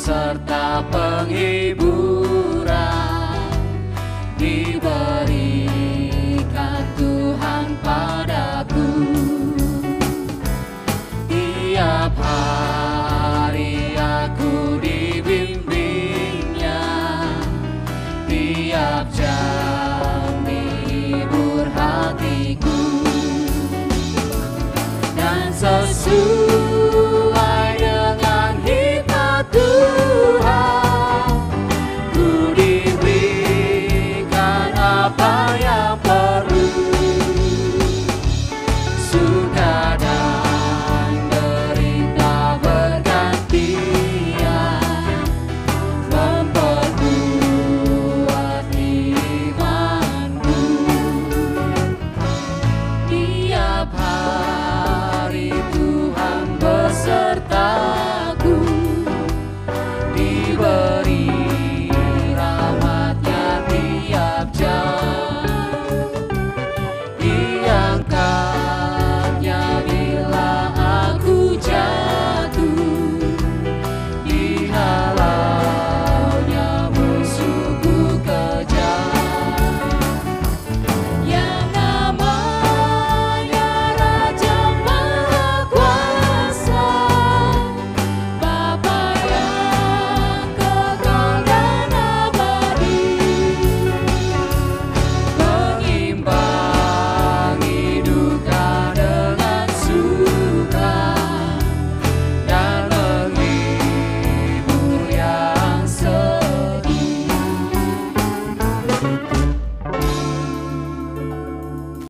serta penghibur.